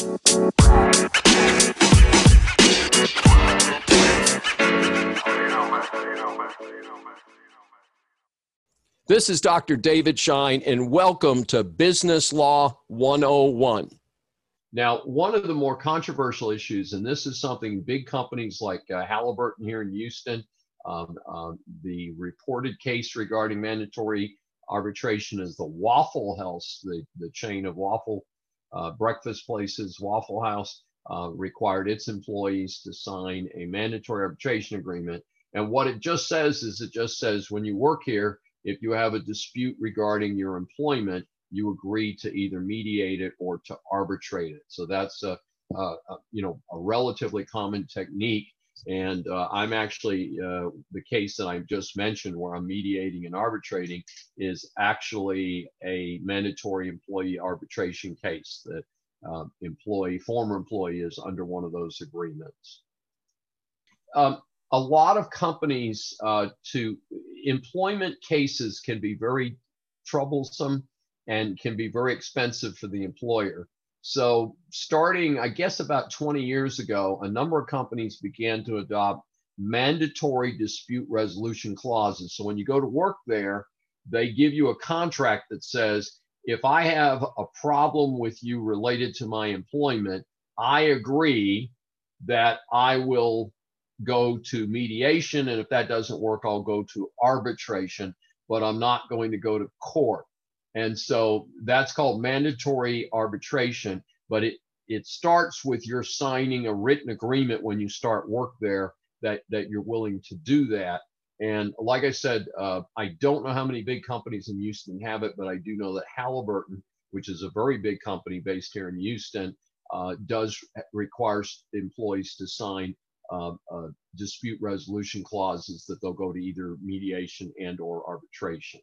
This is Dr. David Shine, and welcome to Business Law 101. Now, one of the more controversial issues, and this is something big companies like uh, Halliburton here in Houston, um, um, the reported case regarding mandatory arbitration is the Waffle House, the, the chain of waffle uh, breakfast places, Waffle House, uh, required its employees to sign a mandatory arbitration agreement. And what it just says is it just says when you work here, if you have a dispute regarding your employment, you agree to either mediate it or to arbitrate it. So that's a, a, a you know a relatively common technique. And uh, I'm actually uh, the case that I just mentioned, where I'm mediating and arbitrating, is actually a mandatory employee arbitration case. That uh, employee, former employee, is under one of those agreements. Um, a lot of companies uh, to employment cases can be very troublesome and can be very expensive for the employer. So, starting, I guess, about 20 years ago, a number of companies began to adopt mandatory dispute resolution clauses. So, when you go to work there, they give you a contract that says, if I have a problem with you related to my employment, I agree that I will go to mediation. And if that doesn't work, I'll go to arbitration, but I'm not going to go to court. And so that's called mandatory arbitration, but it, it starts with your signing a written agreement when you start work there that, that you're willing to do that. And like I said, uh, I don't know how many big companies in Houston have it, but I do know that Halliburton, which is a very big company based here in Houston, uh, does requires employees to sign uh, dispute resolution clauses that they'll go to either mediation and or arbitration.